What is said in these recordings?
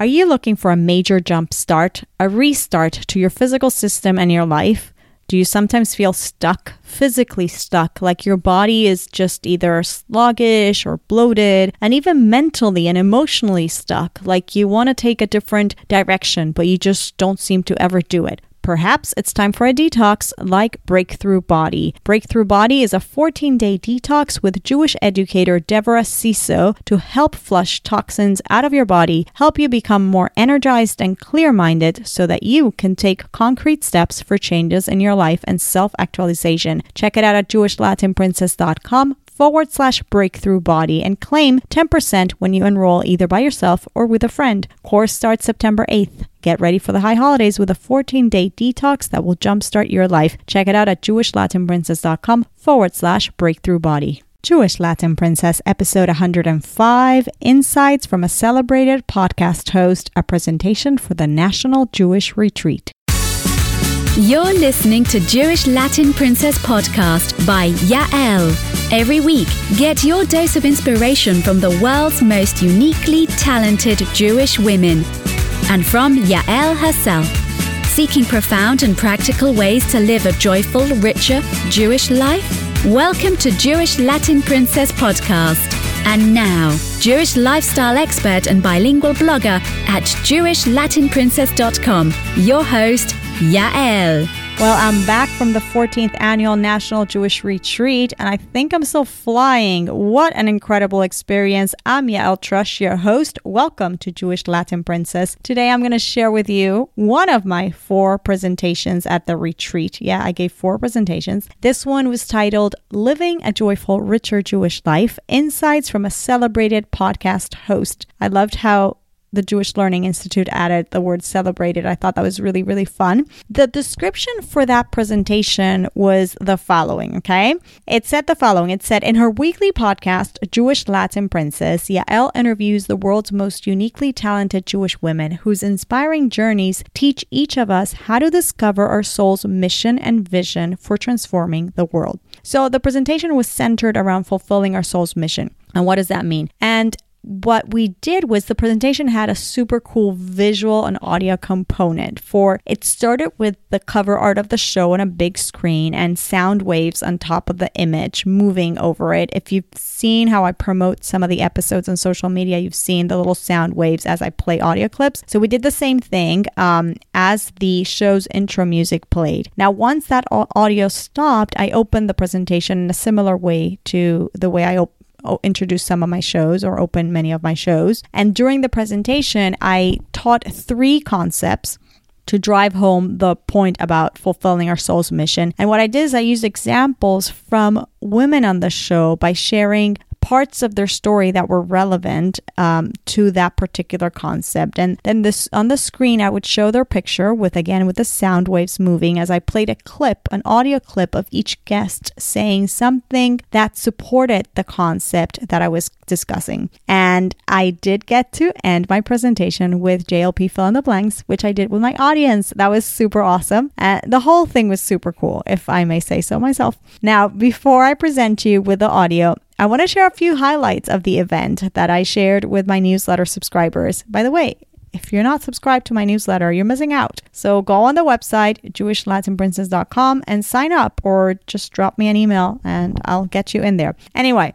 Are you looking for a major jump start, a restart to your physical system and your life? Do you sometimes feel stuck, physically stuck, like your body is just either sluggish or bloated, and even mentally and emotionally stuck, like you want to take a different direction, but you just don't seem to ever do it? Perhaps it's time for a detox like Breakthrough Body. Breakthrough Body is a 14 day detox with Jewish educator Devorah Siso to help flush toxins out of your body, help you become more energized and clear minded so that you can take concrete steps for changes in your life and self actualization. Check it out at JewishLatinPrincess.com forward slash breakthrough body and claim 10% when you enroll either by yourself or with a friend. Course starts September 8th. Get ready for the high holidays with a 14 day detox that will jumpstart your life. Check it out at JewishLatinPrincess.com forward slash breakthrough body. Jewish Latin Princess, episode 105 Insights from a Celebrated Podcast Host, a presentation for the National Jewish Retreat. You're listening to Jewish Latin Princess Podcast by Yael. Every week, get your dose of inspiration from the world's most uniquely talented Jewish women and from Yael herself. Seeking profound and practical ways to live a joyful, richer Jewish life? Welcome to Jewish Latin Princess Podcast. And now, Jewish lifestyle expert and bilingual blogger at JewishLatinPrincess.com, your host, Yael. Well, I'm back from the 14th annual National Jewish Retreat, and I think I'm still flying. What an incredible experience. I'm Yael Trusch, your host. Welcome to Jewish Latin Princess. Today, I'm going to share with you one of my four presentations at the retreat. Yeah, I gave four presentations. This one was titled Living a Joyful, Richer Jewish Life Insights from a Celebrated Podcast Host. I loved how the Jewish Learning Institute added the word celebrated. I thought that was really, really fun. The description for that presentation was the following, okay? It said the following It said, In her weekly podcast, Jewish Latin Princess, Yael interviews the world's most uniquely talented Jewish women whose inspiring journeys teach each of us how to discover our soul's mission and vision for transforming the world. So the presentation was centered around fulfilling our soul's mission. And what does that mean? And what we did was the presentation had a super cool visual and audio component for it started with the cover art of the show on a big screen and sound waves on top of the image moving over it. If you've seen how i promote some of the episodes on social media you've seen the little sound waves as i play audio clips. So we did the same thing um, as the show's intro music played. Now once that audio stopped i opened the presentation in a similar way to the way i opened introduce some of my shows or open many of my shows. And during the presentation, I taught three concepts to drive home the point about fulfilling our soul's mission. And what I did is I used examples from women on the show by sharing parts of their story that were relevant um, to that particular concept. And then this on the screen, I would show their picture with again with the sound waves moving as I played a clip, an audio clip of each guest saying something that supported the concept that I was discussing. And I did get to end my presentation with JLP fill in the blanks, which I did with my audience. That was super awesome. Uh, the whole thing was super cool, if I may say so myself. Now, before I present you with the audio, I want to share a few highlights of the event that I shared with my newsletter subscribers. By the way, if you're not subscribed to my newsletter, you're missing out. So go on the website, JewishLatinPrincess.com, and sign up or just drop me an email and I'll get you in there. Anyway,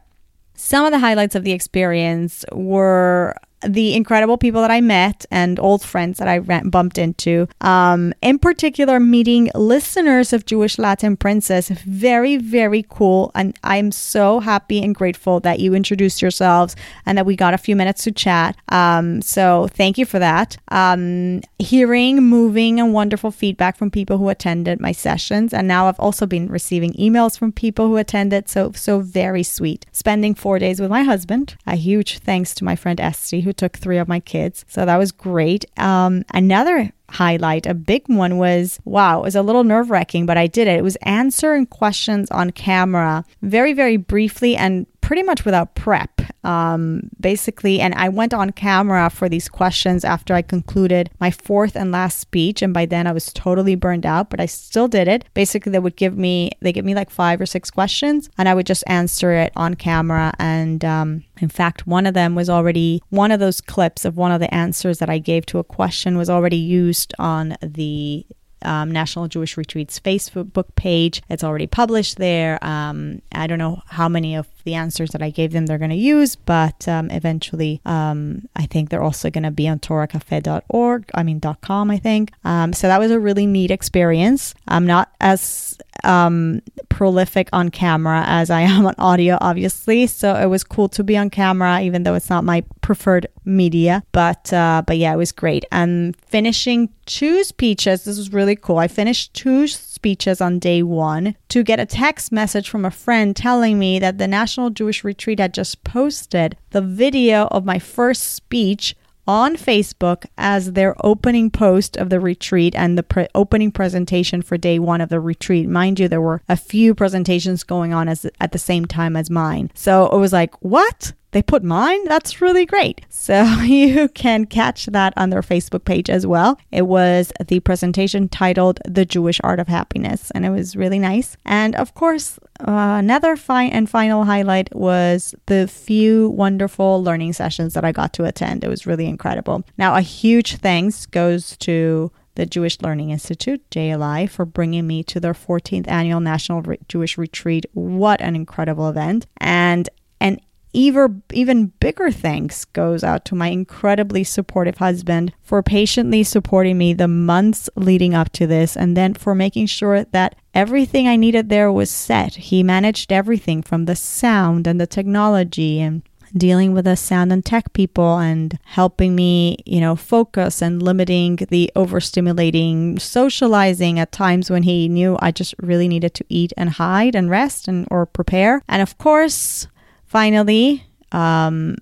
some of the highlights of the experience were the incredible people that I met and old friends that I bumped into. Um, in particular, meeting listeners of Jewish Latin Princess. Very, very cool. And I'm so happy and grateful that you introduced yourselves and that we got a few minutes to chat. Um, so thank you for that. Um, hearing moving and wonderful feedback from people who attended my sessions. And now I've also been receiving emails from people who attended. So, so very sweet. Spending four days with my husband. A huge thanks to my friend Esty who took three of my kids. So that was great. Um, another highlight, a big one was wow, it was a little nerve wracking, but I did it. It was answering questions on camera very, very briefly and pretty much without prep. Um, basically, and I went on camera for these questions after I concluded my fourth and last speech. And by then I was totally burned out, but I still did it. Basically, they would give me, they give me like five or six questions and I would just answer it on camera. And um, in fact, one of them was already, one of those clips of one of the answers that I gave to a question was already used on the um, National Jewish Retreats Facebook page. It's already published there. Um, I don't know how many of the answers that I gave them they're going to use, but um, eventually um, I think they're also going to be on torahcafe.org, I mean, .com, I think. Um, so that was a really neat experience. I'm not as um, prolific on camera as I am on audio, obviously. So it was cool to be on camera, even though it's not my preferred media. But uh, but yeah, it was great. And finishing two speeches, this was really cool. I finished two speeches on day one to get a text message from a friend telling me that the National Jewish Retreat had just posted the video of my first speech on Facebook as their opening post of the retreat and the pre- opening presentation for day one of the retreat. Mind you, there were a few presentations going on as, at the same time as mine. So it was like, what? They put mine. That's really great. So you can catch that on their Facebook page as well. It was the presentation titled The Jewish Art of Happiness, and it was really nice. And of course, uh, another fine and final highlight was the few wonderful learning sessions that I got to attend. It was really incredible. Now, a huge thanks goes to the Jewish Learning Institute, JLI, for bringing me to their 14th annual National Re- Jewish Retreat. What an incredible event. And an even, even bigger thanks goes out to my incredibly supportive husband for patiently supporting me the months leading up to this and then for making sure that everything I needed there was set. He managed everything from the sound and the technology and dealing with the sound and tech people and helping me, you know, focus and limiting the overstimulating socializing at times when he knew I just really needed to eat and hide and rest and or prepare. And of course, Finally, um,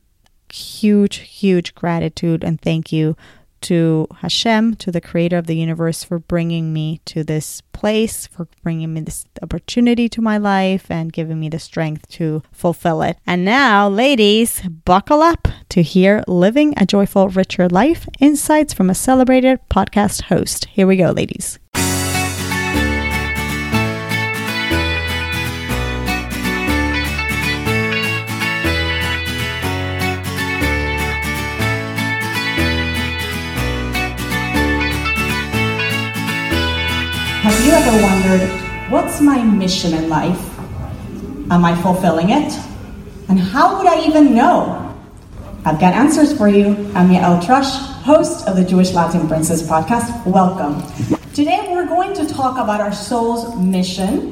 huge, huge gratitude and thank you to Hashem, to the creator of the universe, for bringing me to this place, for bringing me this opportunity to my life, and giving me the strength to fulfill it. And now, ladies, buckle up to hear Living a Joyful, Richer Life insights from a celebrated podcast host. Here we go, ladies. Have you ever wondered, what's my mission in life? Am I fulfilling it? And how would I even know? I've got answers for you. I'm Yael Trusch, host of the Jewish Latin Princess podcast. Welcome. Today we're going to talk about our soul's mission.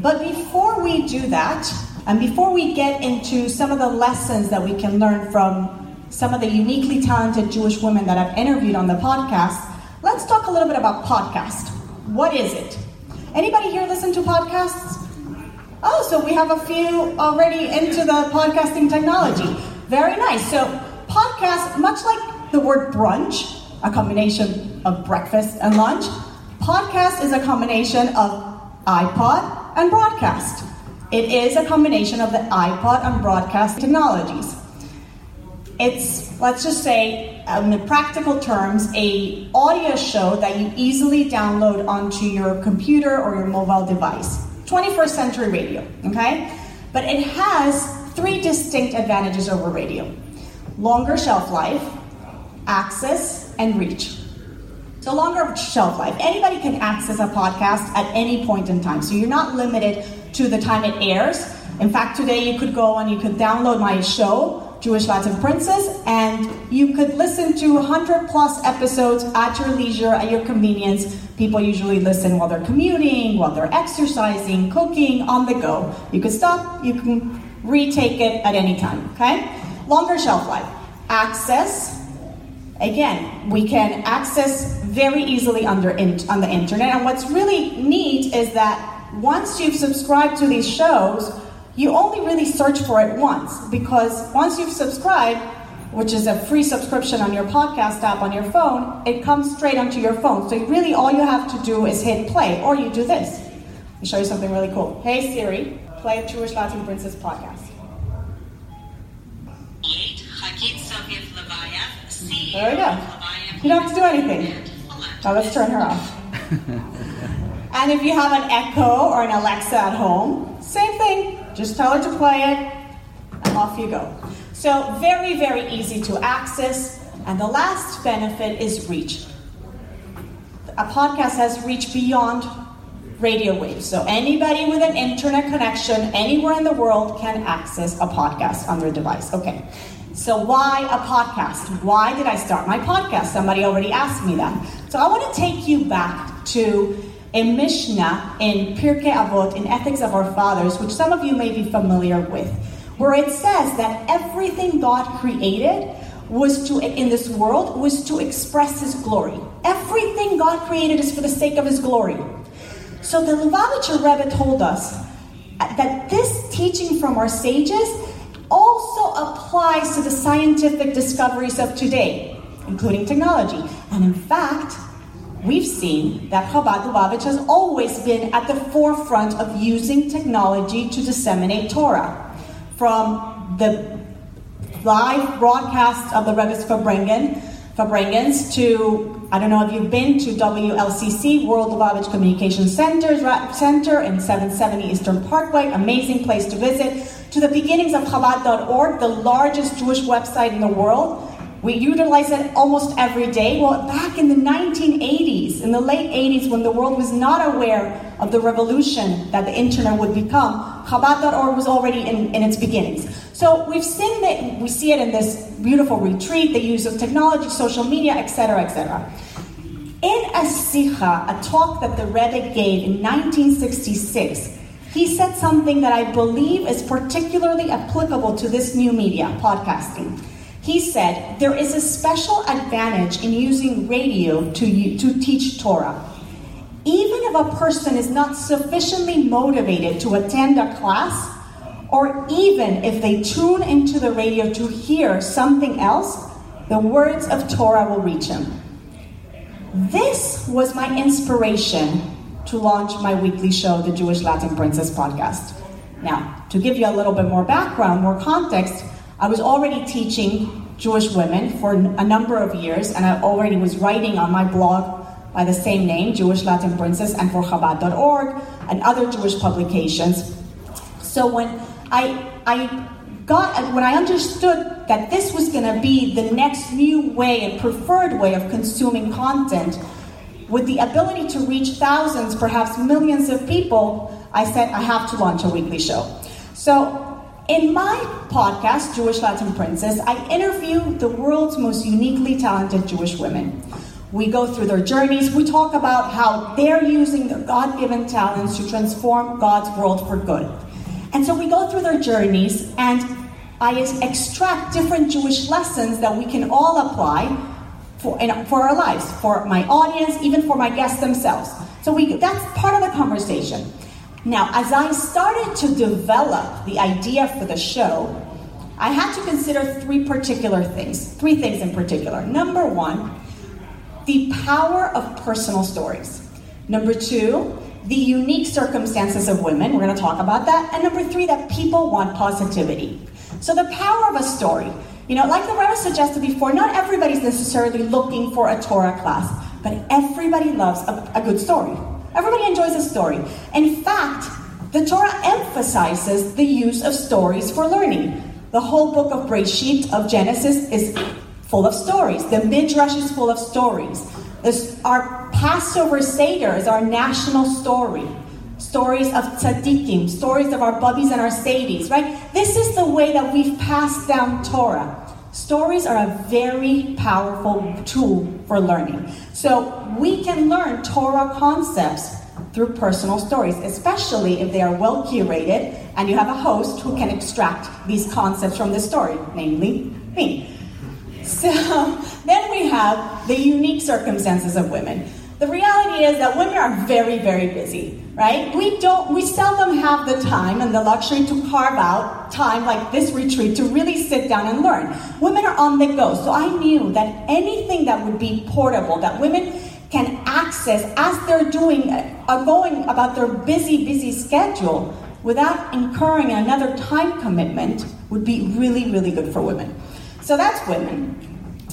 But before we do that, and before we get into some of the lessons that we can learn from some of the uniquely talented Jewish women that I've interviewed on the podcast, let's talk a little bit about podcast. What is it? Anybody here listen to podcasts? Oh, so we have a few already into the podcasting technology. Very nice. So, podcast, much like the word brunch, a combination of breakfast and lunch, podcast is a combination of iPod and broadcast. It is a combination of the iPod and broadcast technologies. It's, let's just say, Um, in practical terms, a audio show that you easily download onto your computer or your mobile device. 21st century radio, okay? But it has three distinct advantages over radio longer shelf life, access, and reach. So, longer shelf life. Anybody can access a podcast at any point in time. So, you're not limited to the time it airs. In fact, today you could go and you could download my show Jewish Latin Princess, and you could listen to 100 plus episodes at your leisure, at your convenience. People usually listen while they're commuting, while they're exercising, cooking, on the go. You can stop, you can retake it at any time, okay? Longer shelf life. Access, again, we can access very easily under in, on the internet. And what's really neat is that once you've subscribed to these shows, you only really search for it once because once you've subscribed, which is a free subscription on your podcast app on your phone, it comes straight onto your phone. So really all you have to do is hit play or you do this. I'll show you something really cool. Hey Siri, play Jewish Latin Princess podcast. There we go. You don't have to do anything. Now let's turn her off. and if you have an Echo or an Alexa at home, same thing. Just tell her to play it, and off you go. So, very, very easy to access. And the last benefit is reach. A podcast has reach beyond radio waves. So, anybody with an internet connection anywhere in the world can access a podcast on their device. Okay. So, why a podcast? Why did I start my podcast? Somebody already asked me that. So, I want to take you back to a Mishnah in Pirkei Avot, in Ethics of Our Fathers, which some of you may be familiar with, where it says that everything God created was to in this world was to express His glory. Everything God created is for the sake of His glory. So the Lubavitcher Rebbe told us that this teaching from our sages also applies to the scientific discoveries of today, including technology. And in fact, we've seen that Chabad Lubavitch has always been at the forefront of using technology to disseminate Torah. From the live broadcast of the Rebbe's Farbrengen, Farbrengens to, I don't know if you've been to WLCC, World Lubavitch Communication Center, Center in 770 Eastern Parkway, amazing place to visit, to the beginnings of Chabad.org, the largest Jewish website in the world, we utilize it almost every day. Well, back in the 1980s, in the late 80s, when the world was not aware of the revolution that the internet would become, Chabad.org was already in, in its beginnings. So we've seen that we see it in this beautiful retreat, the use of technology, social media, etc., etc. In a sikha, a talk that the Rebbe gave in 1966, he said something that I believe is particularly applicable to this new media, podcasting. He said, There is a special advantage in using radio to, to teach Torah. Even if a person is not sufficiently motivated to attend a class, or even if they tune into the radio to hear something else, the words of Torah will reach him. This was my inspiration to launch my weekly show, the Jewish Latin Princess podcast. Now, to give you a little bit more background, more context, I was already teaching Jewish women for a number of years, and I already was writing on my blog by the same name, Jewish Latin Princess, and for Chabad.org and other Jewish publications. So when I, I got, when I understood that this was going to be the next new way and preferred way of consuming content, with the ability to reach thousands, perhaps millions of people, I said I have to launch a weekly show. So in my podcast, Jewish Latin Princess, I interview the world's most uniquely talented Jewish women. We go through their journeys. We talk about how they're using their God given talents to transform God's world for good. And so we go through their journeys, and I extract different Jewish lessons that we can all apply for, for our lives, for my audience, even for my guests themselves. So we, that's part of the conversation. Now, as I started to develop the idea for the show, I had to consider three particular things, three things in particular. Number one, the power of personal stories. Number two, the unique circumstances of women. We're going to talk about that. And number three, that people want positivity. So, the power of a story. You know, like the Rebbe suggested before, not everybody's necessarily looking for a Torah class, but everybody loves a, a good story. Everybody enjoys a story. In fact, the Torah emphasizes the use of stories for learning. The whole book of Breshit, of Genesis, is full of stories. The Midrash is full of stories. This, our Passover Seder is our national story. Stories of tzaddikim, stories of our bubbies and our zaidies, right? This is the way that we've passed down Torah. Stories are a very powerful tool for learning. So we can learn Torah concepts through personal stories, especially if they are well curated and you have a host who can extract these concepts from the story, namely me. So then we have the unique circumstances of women. The reality is that women are very, very busy, right? We don't, we seldom have the time and the luxury to carve out time like this retreat to really sit down and learn. Women are on the go, so I knew that anything that would be portable, that women can access as they're doing, are going about their busy, busy schedule without incurring another time commitment would be really, really good for women. So that's women.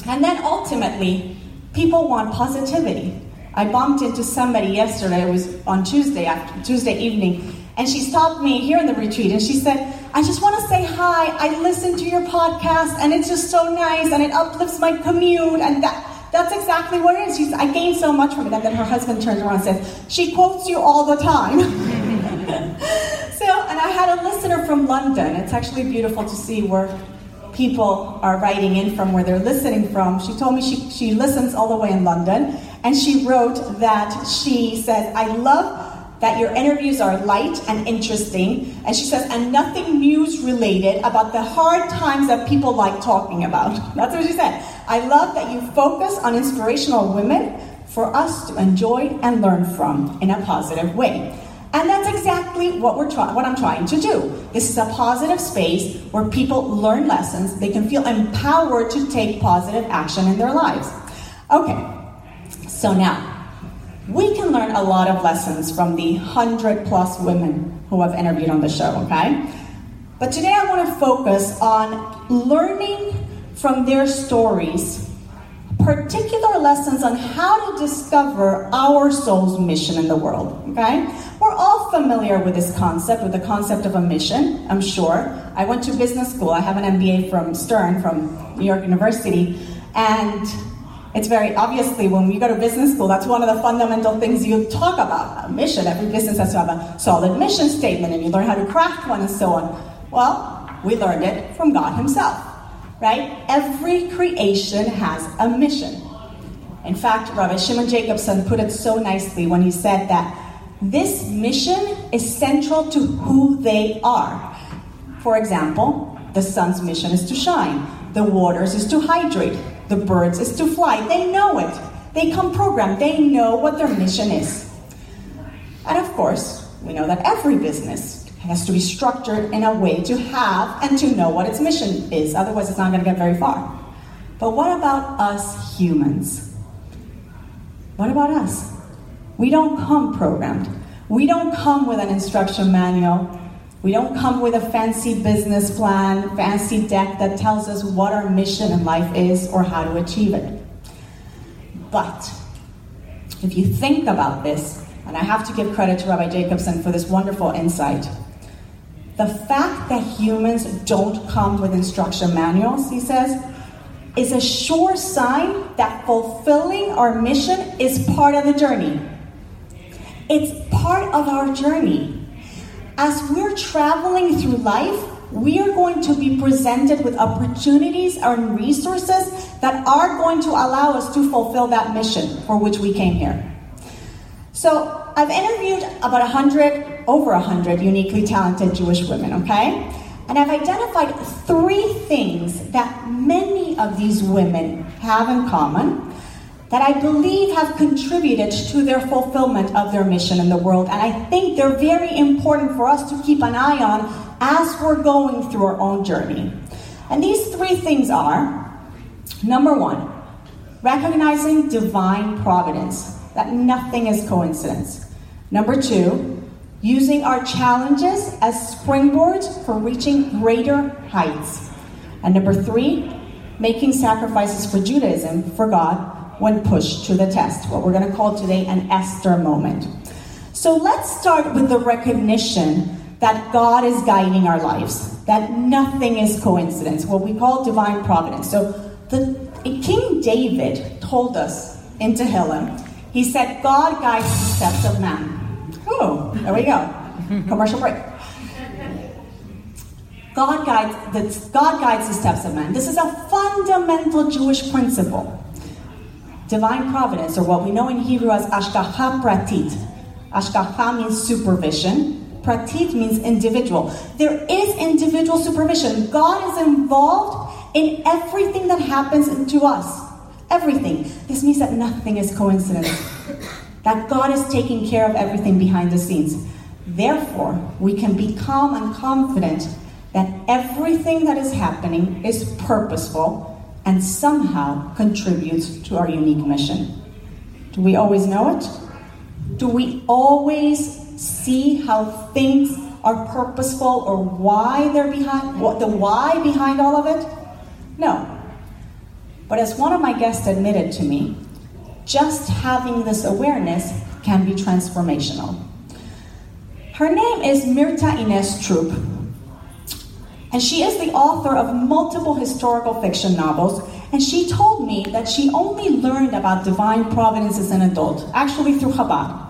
And then ultimately, people want positivity. I bumped into somebody yesterday, it was on Tuesday, after, Tuesday evening, and she stopped me here in the retreat and she said, I just want to say hi. I listen to your podcast and it's just so nice and it uplifts my commute and that that's exactly what it is. She's, I gained so much from it. And then her husband turns around and says, She quotes you all the time. so, and I had a listener from London. It's actually beautiful to see where people are writing in from where they're listening from. She told me she, she listens all the way in London. And she wrote that she says, I love that your interviews are light and interesting. And she says, and nothing news related about the hard times that people like talking about. That's what she said. I love that you focus on inspirational women for us to enjoy and learn from in a positive way. And that's exactly what we're trying what I'm trying to do. This is a positive space where people learn lessons, they can feel empowered to take positive action in their lives. Okay. So now, we can learn a lot of lessons from the 100 plus women who have interviewed on the show, okay? But today I want to focus on learning from their stories, particular lessons on how to discover our soul's mission in the world, okay? We're all familiar with this concept, with the concept of a mission, I'm sure. I went to business school, I have an MBA from Stern, from New York University, and it's very obviously when you go to business school, that's one of the fundamental things you talk about a mission. Every business has to have a solid mission statement, and you learn how to craft one and so on. Well, we learned it from God Himself, right? Every creation has a mission. In fact, Rabbi Shimon Jacobson put it so nicely when he said that this mission is central to who they are. For example, the sun's mission is to shine, the waters is to hydrate, the birds is to fly. They know it. They come programmed. They know what their mission is. And of course, we know that every business has to be structured in a way to have and to know what its mission is. Otherwise, it's not going to get very far. But what about us humans? What about us? We don't come programmed. We don't come with an instruction manual. We don't come with a fancy business plan, fancy deck that tells us what our mission in life is or how to achieve it. But if you think about this, and I have to give credit to Rabbi Jacobson for this wonderful insight, the fact that humans don't come with instruction manuals, he says, is a sure sign that fulfilling our mission is part of the journey. It's part of our journey as we're traveling through life, we are going to be presented with opportunities and resources that are going to allow us to fulfill that mission for which we came here. So, I've interviewed about 100, over 100 uniquely talented Jewish women, okay? And I've identified three things that many of these women have in common that I believe have contributed to their fulfillment of their mission in the world. And I think they're very important for us to keep an eye on as we're going through our own journey. And these three things are number one, recognizing divine providence, that nothing is coincidence. Number two, using our challenges as springboards for reaching greater heights. And number three, making sacrifices for Judaism, for God, when pushed to the test, what we're going to call today an Esther moment. So let's start with the recognition that God is guiding our lives, that nothing is coincidence, what we call divine providence. So the King David told us in Tehillim, he said, God guides the steps of man. Oh, there we go. Commercial break. God guides, the, God guides the steps of man. This is a fundamental Jewish principle divine providence, or what we know in Hebrew as ashgacha pratit. Ashgacha means supervision. Pratit means individual. There is individual supervision. God is involved in everything that happens to us. Everything. This means that nothing is coincidence. that God is taking care of everything behind the scenes. Therefore, we can be calm and confident that everything that is happening is purposeful and somehow contributes to our unique mission. Do we always know it? Do we always see how things are purposeful or why they're behind what the why behind all of it? No. But as one of my guests admitted to me, just having this awareness can be transformational. Her name is Mirta Ines Troop, and she is the author of multiple historical fiction novels. And she told me that she only learned about divine providence as an adult, actually through Chabad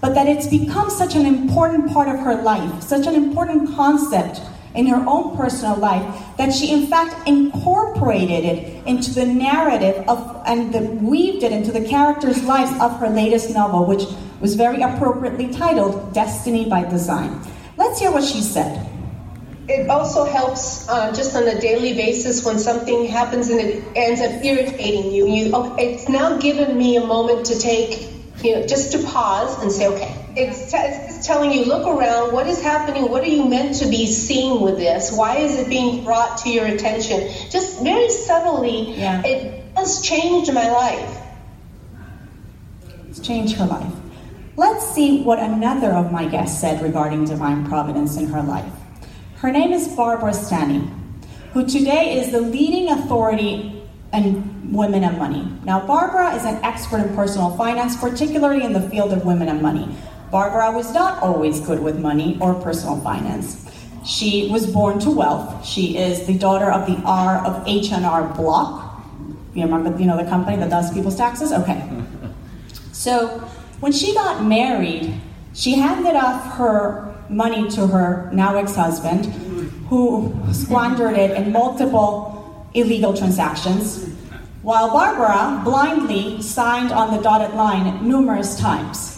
but that it's become such an important part of her life, such an important concept in her own personal life, that she in fact incorporated it into the narrative of and the, weaved it into the characters' lives of her latest novel, which was very appropriately titled Destiny by Design. Let's hear what she said. It also helps uh, just on a daily basis when something happens and it ends up irritating you. You, okay, it's now given me a moment to take you know, just to pause and say, okay, it's, t- it's telling you, look around, what is happening? What are you meant to be seeing with this? Why is it being brought to your attention? Just very subtly, yeah. it has changed my life. It's changed her life. Let's see what another of my guests said regarding divine providence in her life. Her name is Barbara Stanny, who today is the leading authority and women and money. Now, Barbara is an expert in personal finance, particularly in the field of women and money. Barbara was not always good with money or personal finance. She was born to wealth. She is the daughter of the R of H&R Block. You remember, you know, the company that does people's taxes? Okay. So, when she got married, she handed off her money to her now ex-husband, who squandered it in multiple illegal transactions, while Barbara blindly signed on the dotted line numerous times.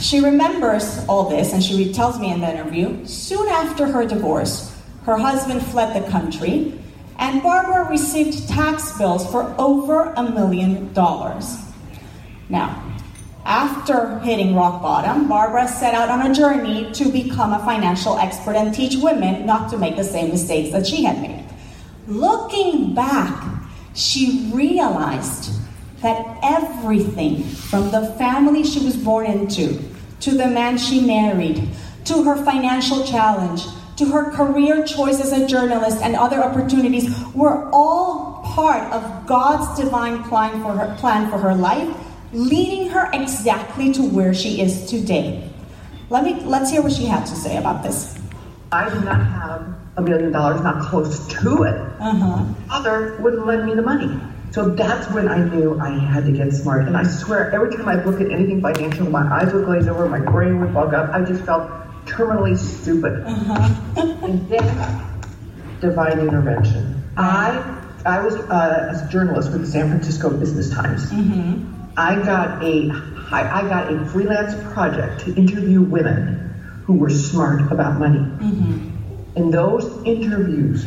She remembers all this, and she tells me in the interview soon after her divorce, her husband fled the country, and Barbara received tax bills for over a million dollars. Now, after hitting rock bottom, Barbara set out on a journey to become a financial expert and teach women not to make the same mistakes that she had made. Looking back, she realized that everything from the family she was born into, to the man she married, to her financial challenge, to her career choice as a journalist and other opportunities were all part of God's divine plan for her, plan for her life, leading her exactly to where she is today. Let me, let's hear what she had to say about this. I did not have a million dollars, not close to it. Uh-huh. Other wouldn't lend me the money. So that's when I knew I had to get smart. And I swear, every time I look at anything financial, my eyes would glaze over, my brain would bug up. I just felt terminally stupid. Uh-huh. and then divine intervention. I I was uh, a journalist with the San Francisco Business Times. Mm-hmm. I got a I, I got a freelance project to interview women who were smart about money. Mm-hmm. And those interviews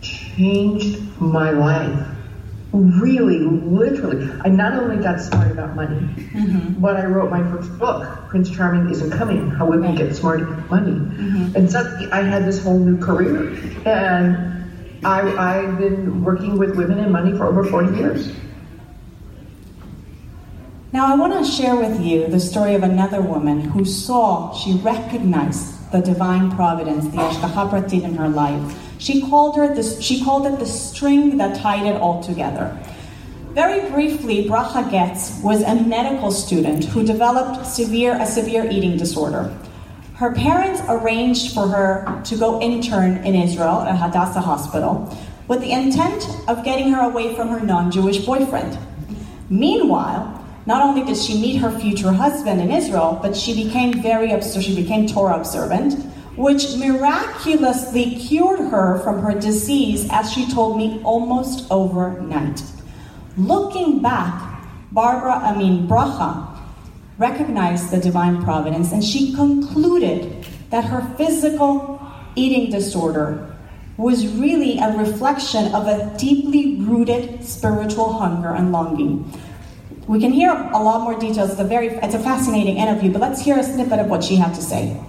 changed my life. Really, literally. I not only got smart about money, mm-hmm. but I wrote my first book, Prince Charming Isn't Coming How Women Get Smart About Money. Mm-hmm. And suddenly I had this whole new career. And I, I've been working with women and money for over 40 years. Now, I want to share with you the story of another woman who saw, she recognized the divine providence, the Ashgacha Pratit in her life. She called, her this, she called it the string that tied it all together. Very briefly, Bracha Goetz was a medical student who developed severe, a severe eating disorder. Her parents arranged for her to go intern in Israel at Hadassah Hospital with the intent of getting her away from her non Jewish boyfriend. Meanwhile, not only did she meet her future husband in Israel, but she became very observant, she became Torah observant, which miraculously cured her from her disease, as she told me, almost overnight. Looking back, Barbara, I mean, Bracha, recognized the divine providence and she concluded that her physical eating disorder was really a reflection of a deeply rooted spiritual hunger and longing. We can hear a lot more details. It's a very, it's a fascinating interview, but let's hear a snippet of what she had to say.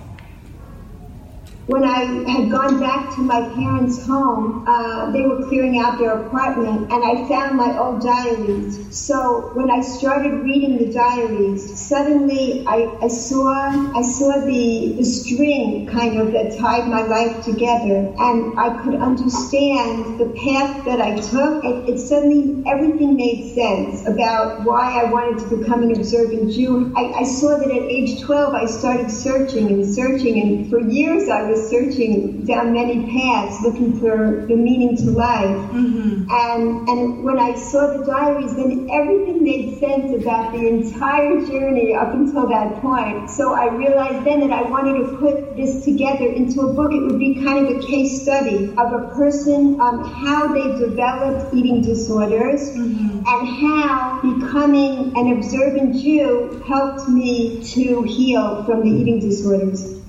When I had gone back to my parents' home, uh, they were clearing out their apartment, and I found my old diaries. So when I started reading the diaries, suddenly I, I saw I saw the, the string kind of that tied my life together, and I could understand the path that I took. It, it suddenly everything made sense about why I wanted to become an observant Jew. I, I saw that at age 12 I started searching and searching, and for years I was searching down many paths looking for the meaning to life. Mm-hmm. And, and when I saw the diaries, then everything made sense about the entire journey up until that point. So I realized then that I wanted to put this together into a book. It would be kind of a case study of a person, um, how they developed eating disorders, mm-hmm. and how becoming an observant Jew helped me to heal from the eating disorders.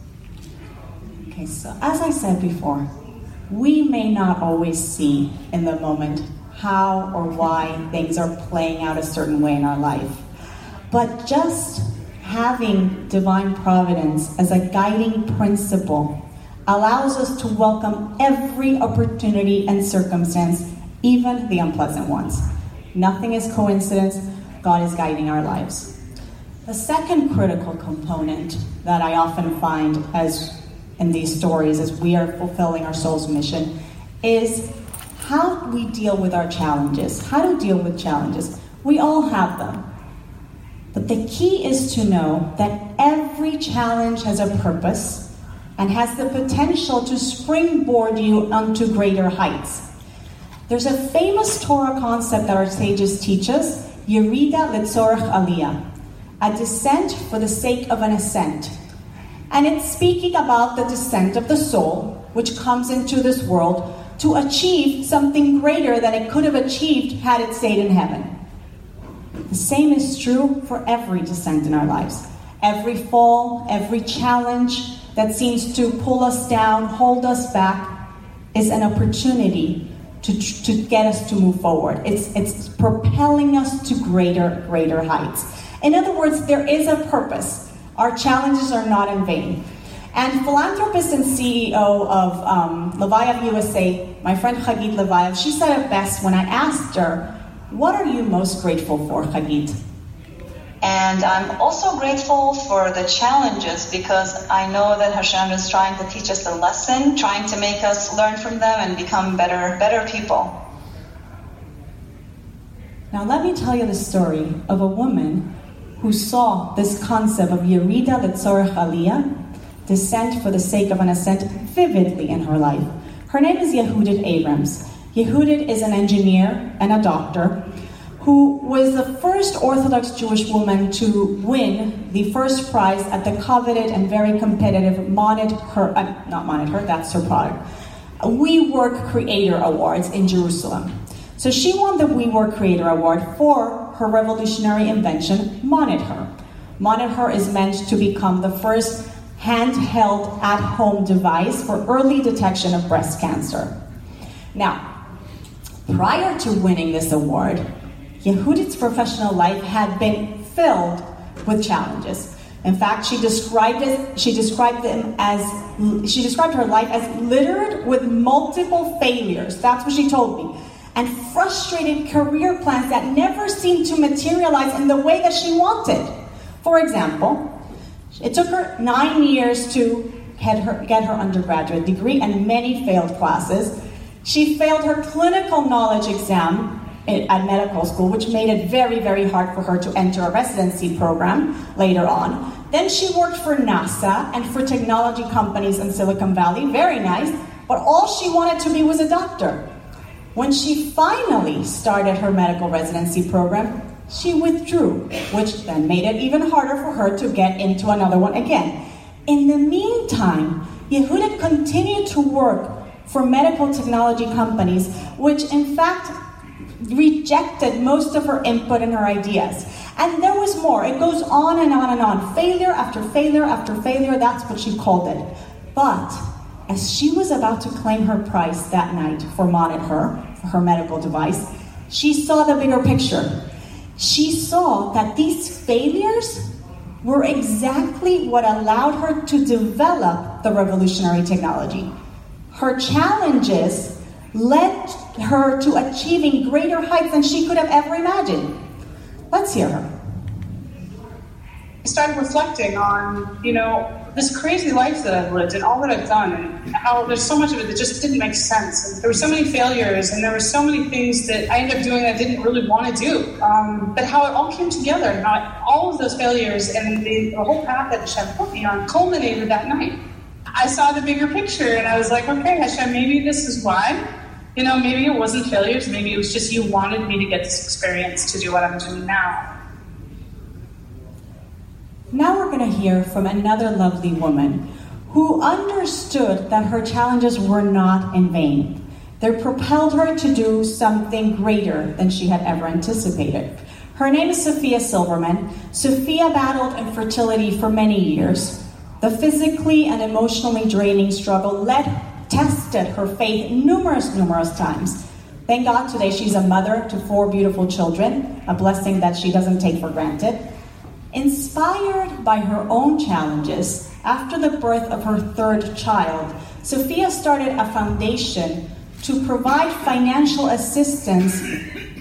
Okay, so as I said before, we may not always see in the moment how or why things are playing out a certain way in our life. But just having divine providence as a guiding principle allows us to welcome every opportunity and circumstance, even the unpleasant ones. Nothing is coincidence, God is guiding our lives. The second critical component that I often find as in these stories as we are fulfilling our soul's mission is how we deal with our challenges, how to deal with challenges. We all have them. But the key is to know that every challenge has a purpose and has the potential to springboard you onto greater heights. There's a famous Torah concept that our sages teach us, Yerida Letzorach Aliyah, a descent for the sake of an ascent. And it's speaking about the descent of the soul, which comes into this world to achieve something greater than it could have achieved had it stayed in heaven. The same is true for every descent in our lives. Every fall, every challenge that seems to pull us down, hold us back, is an opportunity to, to get us to move forward. It's, it's propelling us to greater, greater heights. In other words, there is a purpose. Our challenges are not in vain. And philanthropist and CEO of um, Leviev USA, my friend Chagit Leviev, she said it best when I asked her, What are you most grateful for, Chagit? And I'm also grateful for the challenges because I know that Hashem is trying to teach us a lesson, trying to make us learn from them and become better, better people. Now, let me tell you the story of a woman who saw this concept of Yerida Letzorech Aliyah, descent for the sake of an ascent, vividly in her life. Her name is Yehudit Abrams. Yehudit is an engineer and a doctor who was the first Orthodox Jewish woman to win the first prize at the coveted and very competitive Monit Her, uh, not MonitHer, that's her product, WeWork Creator Awards in Jerusalem. So she won the WeWork Creator Award for her revolutionary invention, MonitHer. MonitHer is meant to become the first handheld at home device for early detection of breast cancer. Now, prior to winning this award, Yehudit's professional life had been filled with challenges. In fact, she described it, she described them as she described her life as littered with multiple failures. That's what she told me and frustrated career plans that never seemed to materialize in the way that she wanted. For example, it took her nine years to get her, get her undergraduate degree and many failed classes. She failed her clinical knowledge exam at medical school, which made it very, very hard for her to enter a residency program later on. Then she worked for NASA and for technology companies in Silicon Valley, very nice, but all she wanted to be was a doctor. When she finally started her medical residency program, she withdrew, which then made it even harder for her to get into another one again. In the meantime, Yehuda continued to work for medical technology companies, which in fact rejected most of her input and her ideas. And there was more. It goes on and on and on. Failure after failure after failure, that's what she called it. But as she was about to claim her price that night for MonitHer, for her medical device, she saw the bigger picture. She saw that these failures were exactly what allowed her to develop the revolutionary technology. Her challenges led her to achieving greater heights than she could have ever imagined. Let's hear her. I started reflecting on, you know, this crazy life that I've lived and all that I've done, and how there's so much of it that just didn't make sense. And there were so many failures, and there were so many things that I ended up doing that I didn't really want to do. Um, but how it all came together, and how all of those failures and the, the whole path that Hashem put me on culminated that night. I saw the bigger picture, and I was like, okay, Hashem, maybe this is why. You know, maybe it wasn't failures. Maybe it was just you wanted me to get this experience to do what I'm doing now. Now we're going to hear from another lovely woman who understood that her challenges were not in vain. They propelled her to do something greater than she had ever anticipated. Her name is Sophia Silverman. Sophia battled infertility for many years. The physically and emotionally draining struggle led, tested her faith numerous, numerous times. Thank God today she's a mother to four beautiful children, a blessing that she doesn't take for granted. Inspired by her own challenges, after the birth of her third child, Sophia started a foundation to provide financial assistance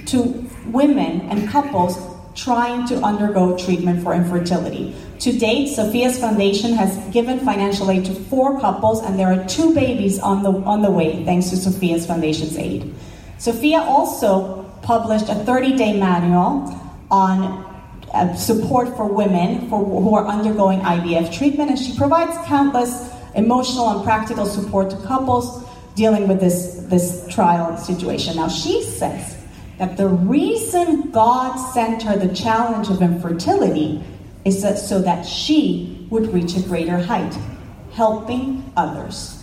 to women and couples trying to undergo treatment for infertility. To date, Sophia's foundation has given financial aid to four couples, and there are two babies on the, on the way thanks to Sophia's foundation's aid. Sophia also published a 30 day manual on uh, support for women for, who are undergoing IVF treatment, and she provides countless emotional and practical support to couples dealing with this, this trial situation. Now, she says that the reason God sent her the challenge of infertility is that so that she would reach a greater height, helping others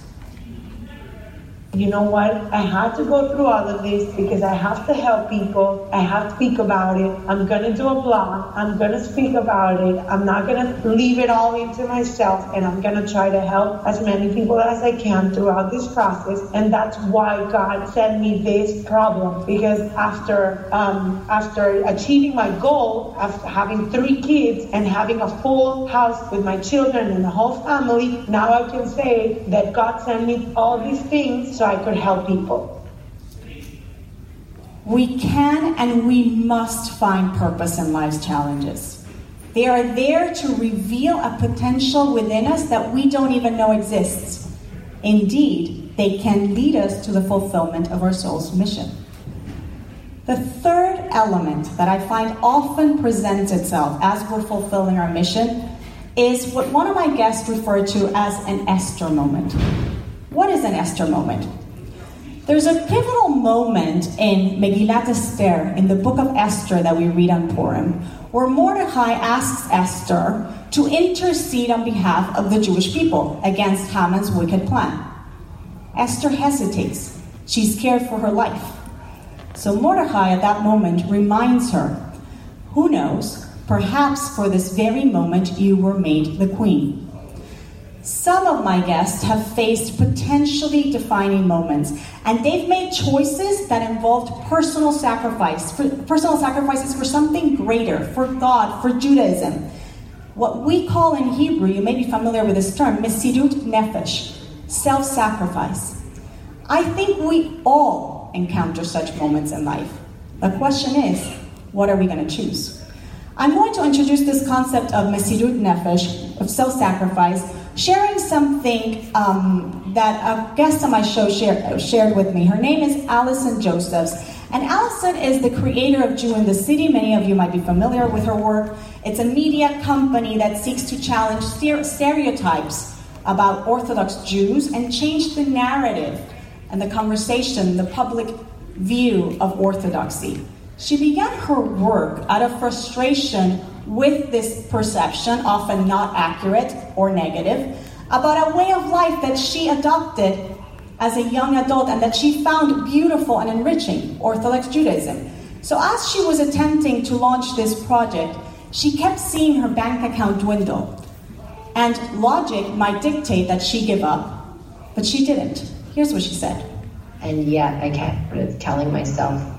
you know what? I have to go through all of this because I have to help people. I have to speak about it. I'm going to do a blog. I'm going to speak about it. I'm not going to leave it all into myself and I'm going to try to help as many people as I can throughout this process. And that's why God sent me this problem because after, um, after achieving my goal, after having three kids and having a full house with my children and the whole family, now I can say that God sent me all these things so I could help people. We can and we must find purpose in life's challenges. They are there to reveal a potential within us that we don't even know exists. Indeed, they can lead us to the fulfillment of our soul's mission. The third element that I find often presents itself as we're fulfilling our mission is what one of my guests referred to as an Esther moment. What is an Esther moment? There's a pivotal moment in Megillat Esther, in the book of Esther that we read on Purim, where Mordecai asks Esther to intercede on behalf of the Jewish people against Haman's wicked plan. Esther hesitates. She's scared for her life. So Mordecai at that moment reminds her, Who knows, perhaps for this very moment you were made the queen. Some of my guests have faced potentially defining moments, and they've made choices that involved personal sacrifice, for, personal sacrifices for something greater, for God, for Judaism. What we call in Hebrew, you may be familiar with this term, mesirut nefesh, self-sacrifice. I think we all encounter such moments in life. The question is, what are we going to choose? I'm going to introduce this concept of mesirut nefesh, of self-sacrifice, sharing something um, that a guest on my show shared, shared with me. Her name is Allison Josephs. And Allison is the creator of Jew in the City. Many of you might be familiar with her work. It's a media company that seeks to challenge stereotypes about Orthodox Jews and change the narrative and the conversation, the public view of Orthodoxy. She began her work out of frustration with this perception, often not accurate or negative, about a way of life that she adopted as a young adult and that she found beautiful and enriching Orthodox Judaism. So, as she was attempting to launch this project, she kept seeing her bank account dwindle. And logic might dictate that she give up, but she didn't. Here's what she said. And yet, I kept telling myself,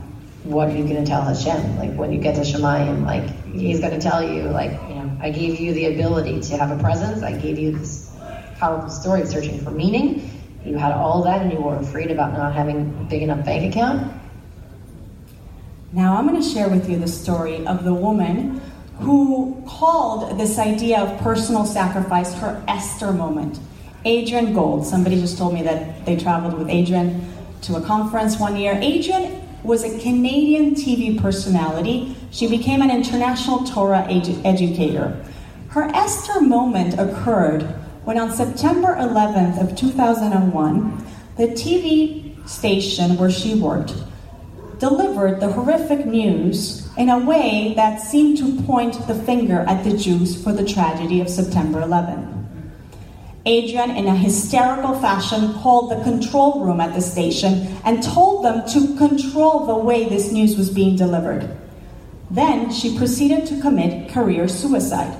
what are you going to tell Hashem? Like when you get to Shemayim, like he's going to tell you, like, you know, I gave you the ability to have a presence. I gave you this powerful story of searching for meaning. You had all that and you were afraid about not having a big enough bank account. Now I'm going to share with you the story of the woman who called this idea of personal sacrifice her Esther moment. Adrienne Gold. Somebody just told me that they traveled with Adrienne to a conference one year. Adrienne was a Canadian TV personality. She became an international Torah edu- educator. Her Esther moment occurred when on September 11th of 2001, the TV station where she worked delivered the horrific news in a way that seemed to point the finger at the Jews for the tragedy of September 11th. Adrienne, in a hysterical fashion, called the control room at the station and told them to control the way this news was being delivered. Then she proceeded to commit career suicide.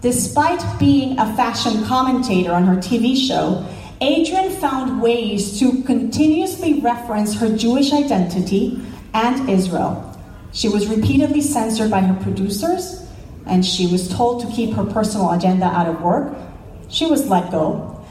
Despite being a fashion commentator on her TV show, Adrienne found ways to continuously reference her Jewish identity and Israel. She was repeatedly censored by her producers, and she was told to keep her personal agenda out of work. She was let go,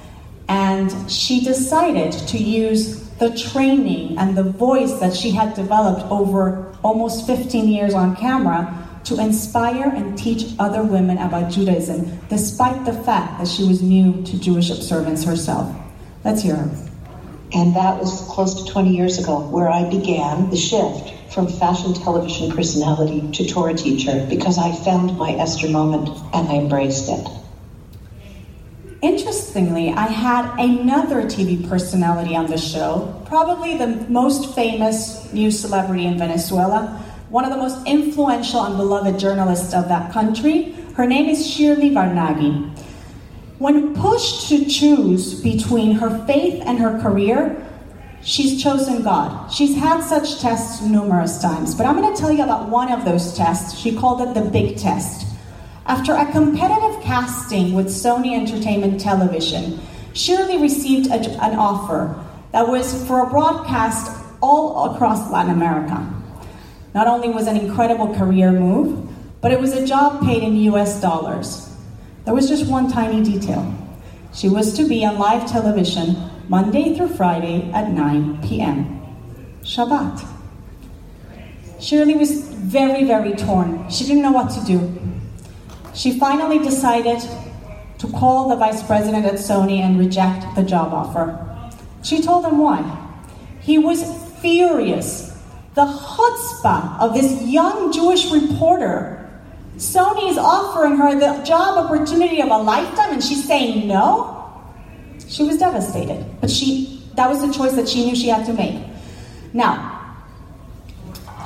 and she decided to use the training and the voice that she had developed over almost 15 years on camera to inspire and teach other women about Judaism, despite the fact that she was new to Jewish observance herself. Let's hear her. And that was close to 20 years ago, where I began the shift from fashion television personality to Torah teacher because I found my Esther moment and I embraced it. Interestingly, I had another TV personality on the show, probably the most famous new celebrity in Venezuela, one of the most influential and beloved journalists of that country. Her name is Shirley Varnagy. When pushed to choose between her faith and her career, she's chosen God. She's had such tests numerous times, but I'm going to tell you about one of those tests. She called it the big test. After a competitive casting with Sony Entertainment Television, Shirley received a, an offer that was for a broadcast all across Latin America. Not only was an incredible career move, but it was a job paid in US dollars. There was just one tiny detail. She was to be on live television Monday through Friday at 9 p.m. Shabbat. Shirley was very, very torn. She didn't know what to do. She finally decided to call the vice president at Sony and reject the job offer. She told him why. He was furious the chutzpah of this young Jewish reporter. Sony is offering her the job opportunity of a lifetime and she's saying no. She was devastated, but she that was the choice that she knew she had to make. Now,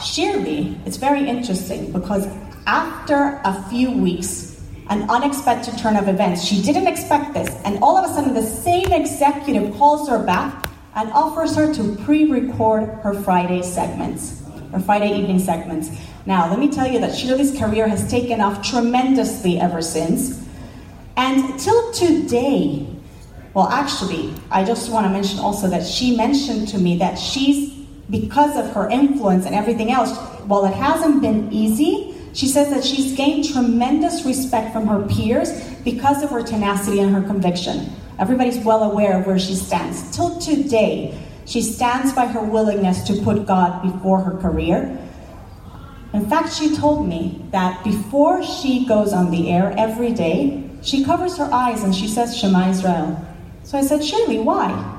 Shirley, it's very interesting because after a few weeks, an unexpected turn of events, she didn't expect this, and all of a sudden the same executive calls her back and offers her to pre record her Friday segments, her Friday evening segments. Now, let me tell you that Shirley's career has taken off tremendously ever since. And till today, well, actually, I just want to mention also that she mentioned to me that she's, because of her influence and everything else, while it hasn't been easy, she says that she's gained tremendous respect from her peers because of her tenacity and her conviction. Everybody's well aware of where she stands. Till today, she stands by her willingness to put God before her career. In fact, she told me that before she goes on the air every day, she covers her eyes and she says Shema Israel. So I said, Shirley, why?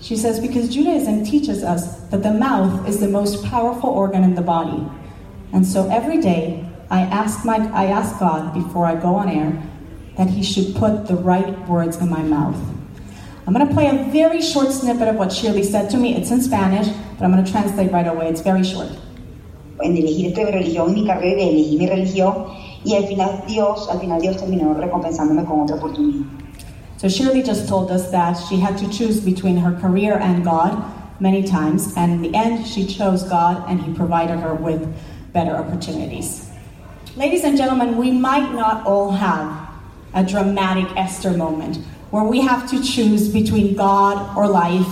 She says, because Judaism teaches us that the mouth is the most powerful organ in the body. And so every day, I ask, my, I ask God before I go on air that He should put the right words in my mouth. I'm going to play a very short snippet of what Shirley said to me. It's in Spanish, but I'm going to translate right away. It's very short. En elegir esta religión, mi carrera, elegí mi religión y al final Dios, al final Dios terminó recompensándome con otra oportunidad. So Shirley just told us that she had to choose between her career and God many times, and in the end, she chose God, and He provided her with better opportunities. Ladies and gentlemen, we might not all have a dramatic Esther moment where we have to choose between God or life,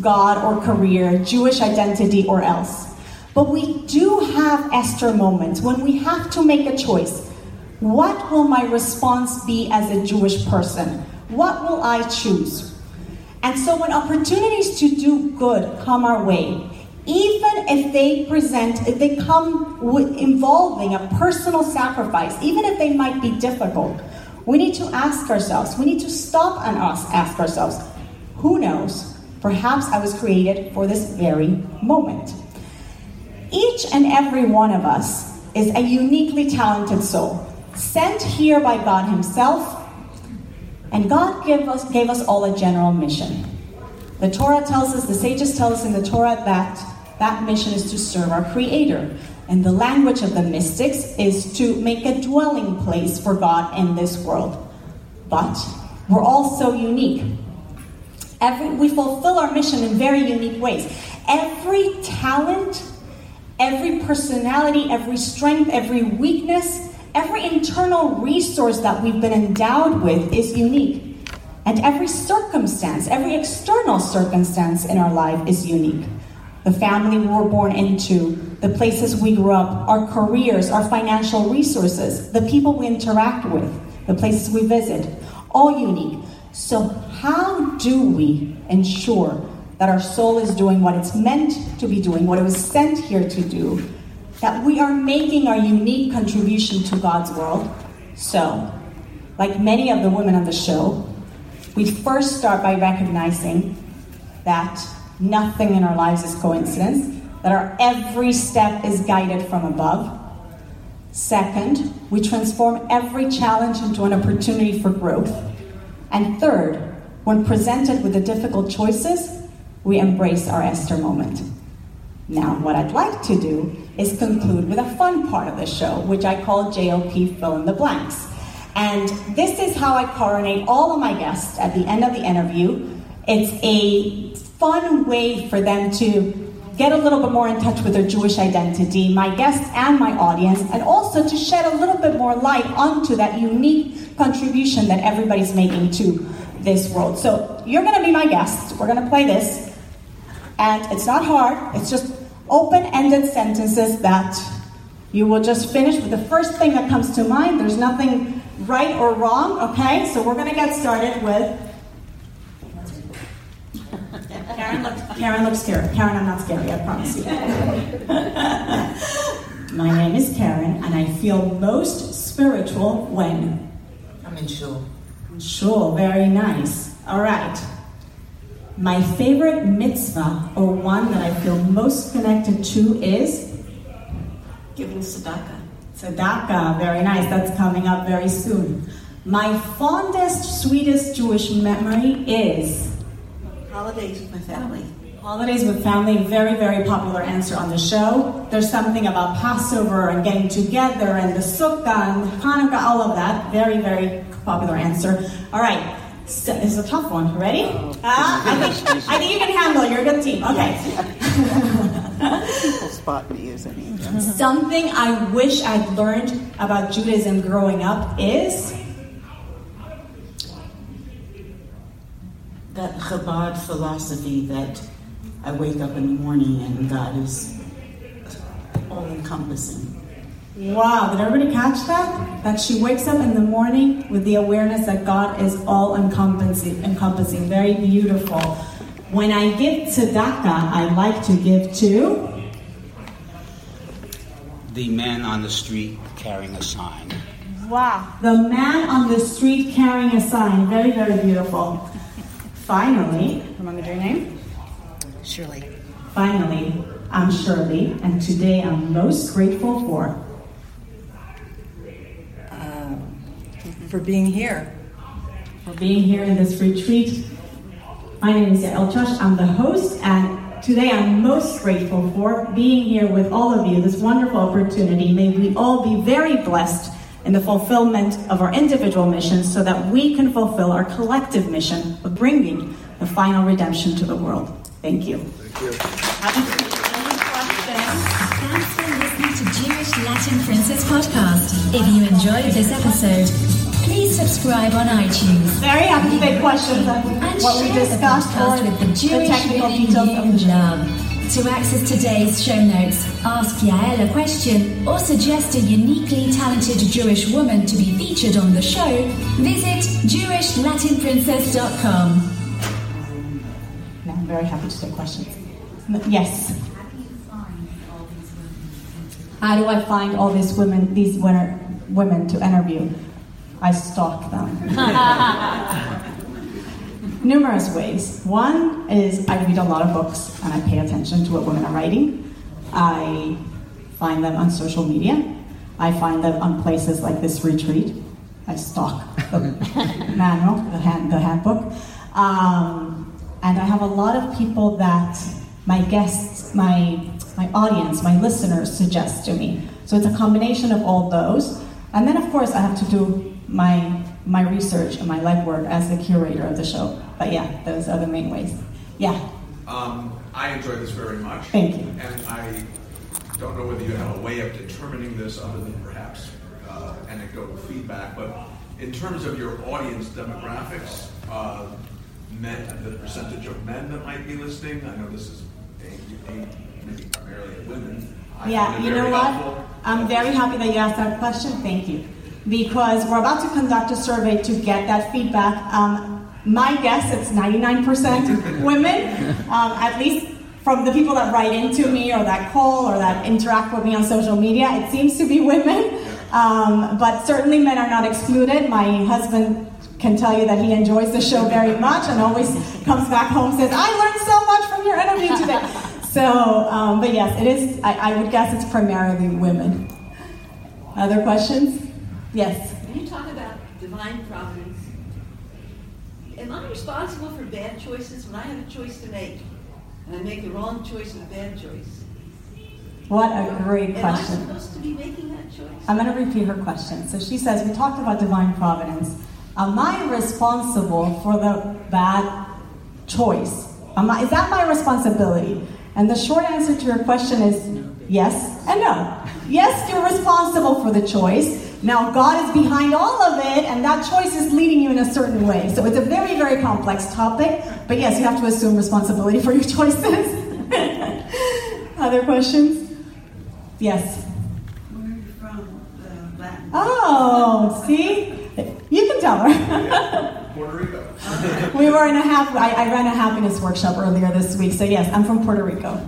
God or career, Jewish identity or else. But we do have Esther moments when we have to make a choice. What will my response be as a Jewish person? What will I choose? And so when opportunities to do good come our way, even if they present, if they come with involving a personal sacrifice, even if they might be difficult, we need to ask ourselves, we need to stop and us ask ourselves, who knows? Perhaps I was created for this very moment. Each and every one of us is a uniquely talented soul, sent here by God Himself, and God gave us, gave us all a general mission. The Torah tells us, the sages tell us in the Torah that that mission is to serve our Creator. And the language of the mystics is to make a dwelling place for God in this world. But we're all so unique. Every, we fulfill our mission in very unique ways. Every talent, every personality, every strength, every weakness, every internal resource that we've been endowed with is unique. And every circumstance, every external circumstance in our life is unique. The family we were born into, the places we grew up, our careers, our financial resources, the people we interact with, the places we visit, all unique. So, how do we ensure that our soul is doing what it's meant to be doing, what it was sent here to do, that we are making our unique contribution to God's world? So, like many of the women on the show, we first start by recognizing that nothing in our lives is coincidence, that our every step is guided from above. Second, we transform every challenge into an opportunity for growth. And third, when presented with the difficult choices, we embrace our Esther moment. Now, what I'd like to do is conclude with a fun part of the show, which I call JLP fill in the blanks. And this is how I coronate all of my guests at the end of the interview. It's a fun way for them to get a little bit more in touch with their Jewish identity, my guests and my audience, and also to shed a little bit more light onto that unique contribution that everybody's making to this world. So you're going to be my guest. We're going to play this. And it's not hard, it's just open ended sentences that you will just finish with the first thing that comes to mind. There's nothing right or wrong, okay? So we're going to get started with. Karen looks, Karen looks scared. Karen, I'm not scary, I promise you. My name is Karen, and I feel most spiritual when? I'm in shul. Shul, very nice. All right. My favorite mitzvah, or one that I feel most connected to, is? Giving tzedakah. Tzedakah, very nice. That's coming up very soon. My fondest, sweetest Jewish memory is? Holidays with my family. Holidays with family, very, very popular answer on the show. There's something about Passover and getting together and the Sukkah and Hanukkah, all of that. Very, very popular answer. All right, so, this is a tough one. Ready? Uh, I, think, I think you can handle it. You're a good team. Okay. People spot me as any. Something I wish I'd learned about Judaism growing up is that Chabad philosophy that I wake up in the morning and God is all encompassing. Wow, did everybody catch that? That she wakes up in the morning with the awareness that God is all encompassing, encompassing. Very beautiful. When I give tzedakah, I like to give to the man on the street carrying a sign. Wow, the man on the street carrying a sign. Very, very beautiful. Finally, remember your name? Shirley. Finally, I'm Shirley, and today I'm most grateful for uh, for being here. For being here in this retreat. My name is Yael Trusch. I'm the host, and today I'm most grateful for being here with all of you, this wonderful opportunity. May we all be very blessed in the fulfillment of our individual missions so that we can fulfill our collective mission of bringing the final redemption to the world. Thank you. Thank you. Thanks for listening to Jewish Latin Princess Podcast. If you enjoyed this episode, please subscribe on iTunes. Very happy to take questions And what we share the discussed or podcast with the the technical women details you of the love. To access today's show notes, ask Yael a question, or suggest a uniquely talented Jewish woman to be featured on the show, visit JewishLatinPrincess.com. Now, I'm very happy to take questions. Yes. How do I find all these women, these winner, women to interview? I stalk them. Numerous ways. One is I read a lot of books and I pay attention to what women are writing. I find them on social media. I find them on places like this retreat. I stalk the manual, the, hand, the handbook. Um, and I have a lot of people that my guests, my, my audience, my listeners suggest to me. So it's a combination of all those. And then, of course, I have to do my, my research and my legwork as the curator of the show. But yeah, those are the main ways. Yeah. Um, I enjoy this very much. Thank you. And I don't know whether you have a way of determining this other than perhaps uh, anecdotal feedback, but in terms of your audience demographics, uh, men, the percentage of men that might be listening, I know this is aimed, maybe primarily at women. I yeah, you know what? helpful. I'm very happy that you asked that question. Thank you. Because we're about to conduct a survey to get that feedback. Um, my guess, it's 99% women, um, at least from the people that write into me or that call or that interact with me on social media. It seems to be women. Um, but certainly men are not excluded. My husband can tell you that he enjoys the show very much and always comes back home and says, I learned so much from your interview today. So, um, but yes, it is, I, I would guess it's primarily women. Other questions? Yes. Can you talk about divine providence, am I responsible for bad choices when I have a choice to make and I make the wrong choice or the bad choice? What a great Am I question. supposed to be making that choice? I'm going to repeat her question. So she says, We talked about divine providence. Am I responsible for the bad choice? Am I, is that my responsibility? And the short answer to your question is yes and no. Yes, you're responsible for the choice. Now, God is behind all of it, and that choice is leading you in a certain way. So it's a very, very complex topic. But yes, you have to assume responsibility for your choices. Other questions? Yes. Where are you from? Uh, Latin. Oh, see? You can tell her. Puerto Rico. we were in a hap- I, I ran a happiness workshop earlier this week. So, yes, I'm from Puerto Rico.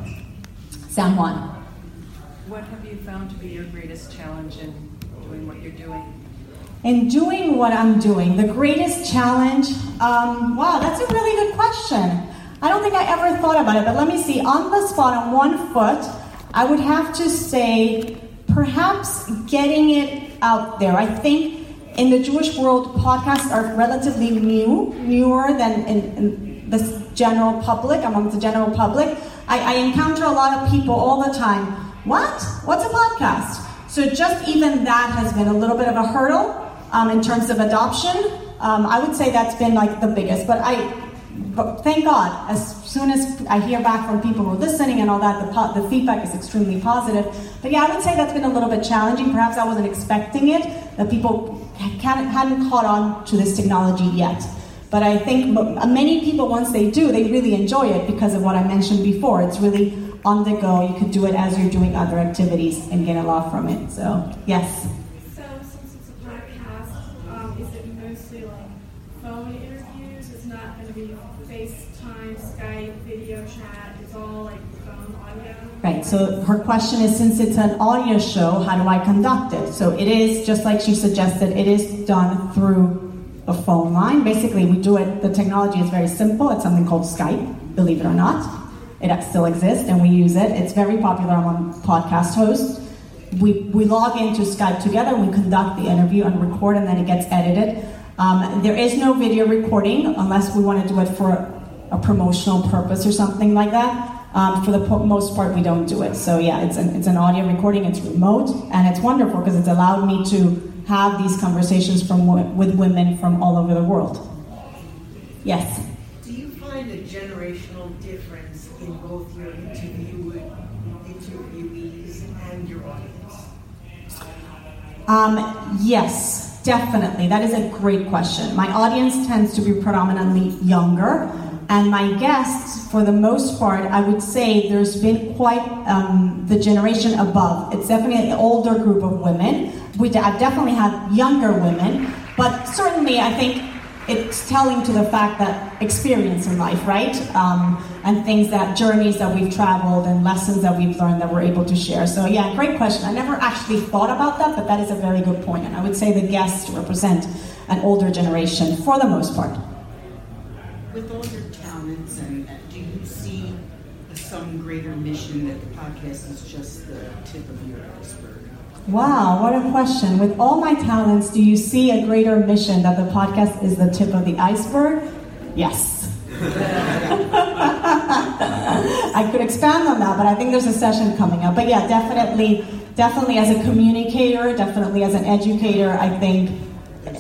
San Juan. What have you found to be your greatest challenge in doing what you're doing? In doing what I'm doing, the greatest challenge, um, wow, that's a really good question. I don't think I ever thought about it, but let me see. On the spot, on one foot, I would have to say perhaps getting it out there. I think in the Jewish world, podcasts are relatively new, newer than in, in the general public, amongst the general public. I, I encounter a lot of people all the time. What? What's a podcast? So just even that has been a little bit of a hurdle um, in terms of adoption. Um, I would say that's been like the biggest. But I, but thank God, as soon as I hear back from people who are listening and all that, the, po- the feedback is extremely positive. But yeah, I would say that's been a little bit challenging. Perhaps I wasn't expecting it, that people hadn't, hadn't caught on to this technology yet. But I think many people, once they do, they really enjoy it because of what I mentioned before. It's really on the go. You could do it as you're doing other activities and get a lot from it. So, yes. So since it's a podcast, um, is it mostly like phone interviews? It's not going to be FaceTime, Skype, video chat. It's all like phone audio. Right, so her question is since it's an audio show, how do I conduct it? So it is, just like she suggested, it is done through a phone line. Basically, we do it, the technology is very simple. It's something called Skype, believe it or not. It still exists and we use it. It's very popular among podcast hosts. We, we log into Skype together, we conduct the interview and record, and then it gets edited. Um, there is no video recording unless we want to do it for a promotional purpose or something like that. Um, for the po- most part, we don't do it. So yeah, it's an, it's an audio recording. It's remote, and it's wonderful because it's allowed me to have these conversations from with women from all over the world. Yes. Do you find a difference in both your interviewer, interviewees and your audience? Um, yes, definitely. That is a great question. My audience tends to be predominantly younger. And my guests, for the most part, I would say there's been quite um, the generation above. It's definitely an older group of women. We I've definitely had younger women, but certainly I think it's telling to the fact that experience in life, right? Um, and things that journeys that we've traveled and lessons that we've learned that we're able to share. So, yeah, great question. I never actually thought about that, but that is a very good point. And I would say the guests represent an older generation for the most part. With all your talents, and do you see some greater mission that the podcast is just the tip of your iceberg? Wow, what a question. With all my talents, do you see a greater mission that the podcast is the tip of the iceberg? Yes. I could expand on that, but I think there's a session coming up. But yeah, definitely, definitely as a communicator, definitely as an educator, I think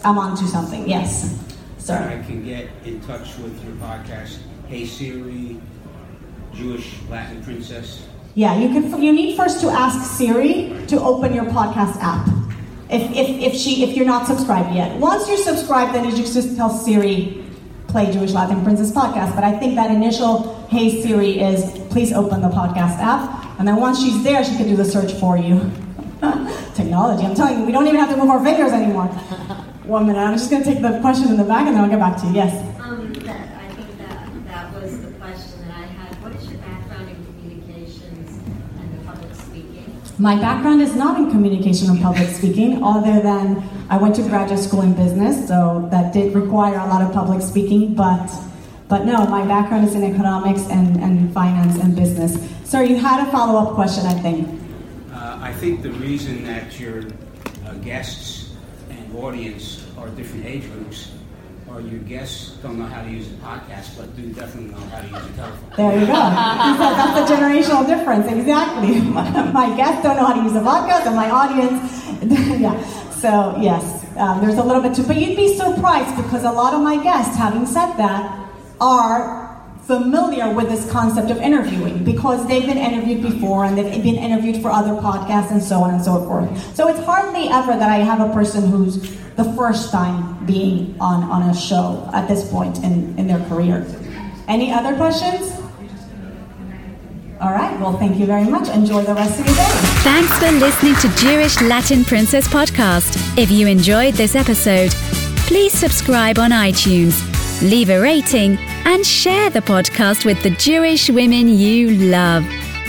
I'm onto something. Yes. Sir. I can get in touch with your podcast. Hey Siri, Jewish Latin Princess. Yeah, you can. You need first to ask Siri to open your podcast app. If, if, if she if you're not subscribed yet. Once you're subscribed, then you just tell Siri, play Jewish Latin Princess podcast. But I think that initial Hey Siri is please open the podcast app, and then once she's there, she can do the search for you. Technology. I'm telling you, we don't even have to move our fingers anymore. One minute. I'm just going to take the question in the back, and then I'll get back to you. Yes. Um, that, I think that that was the question that I had. What is your background in communications and public speaking? My background is not in communication and public speaking, other than I went to graduate school in business, so that did require a lot of public speaking, but but no, my background is in economics and, and finance and business. Sir, you had a follow up question, I think. Uh, I think the reason that your uh, guests and audience are different age groups or your guests don't know how to use a podcast, but do definitely know how to use a telephone. There you go. That's the generational difference. Exactly. my guests don't know how to use a podcast, and my audience, yeah. So yes, um, there's a little bit too. But you'd be surprised because a lot of my guests, having said that, are familiar with this concept of interviewing because they've been interviewed before and they've been interviewed for other podcasts and so on and so forth. So it's hardly ever that I have a person who's the first time being on, on a show at this point in, in their career. Any other questions? All right, well, thank you very much. Enjoy the rest of your day. Thanks for listening to Jewish Latin Princess Podcast. If you enjoyed this episode, please subscribe on iTunes, leave a rating, and share the podcast with the Jewish women you love.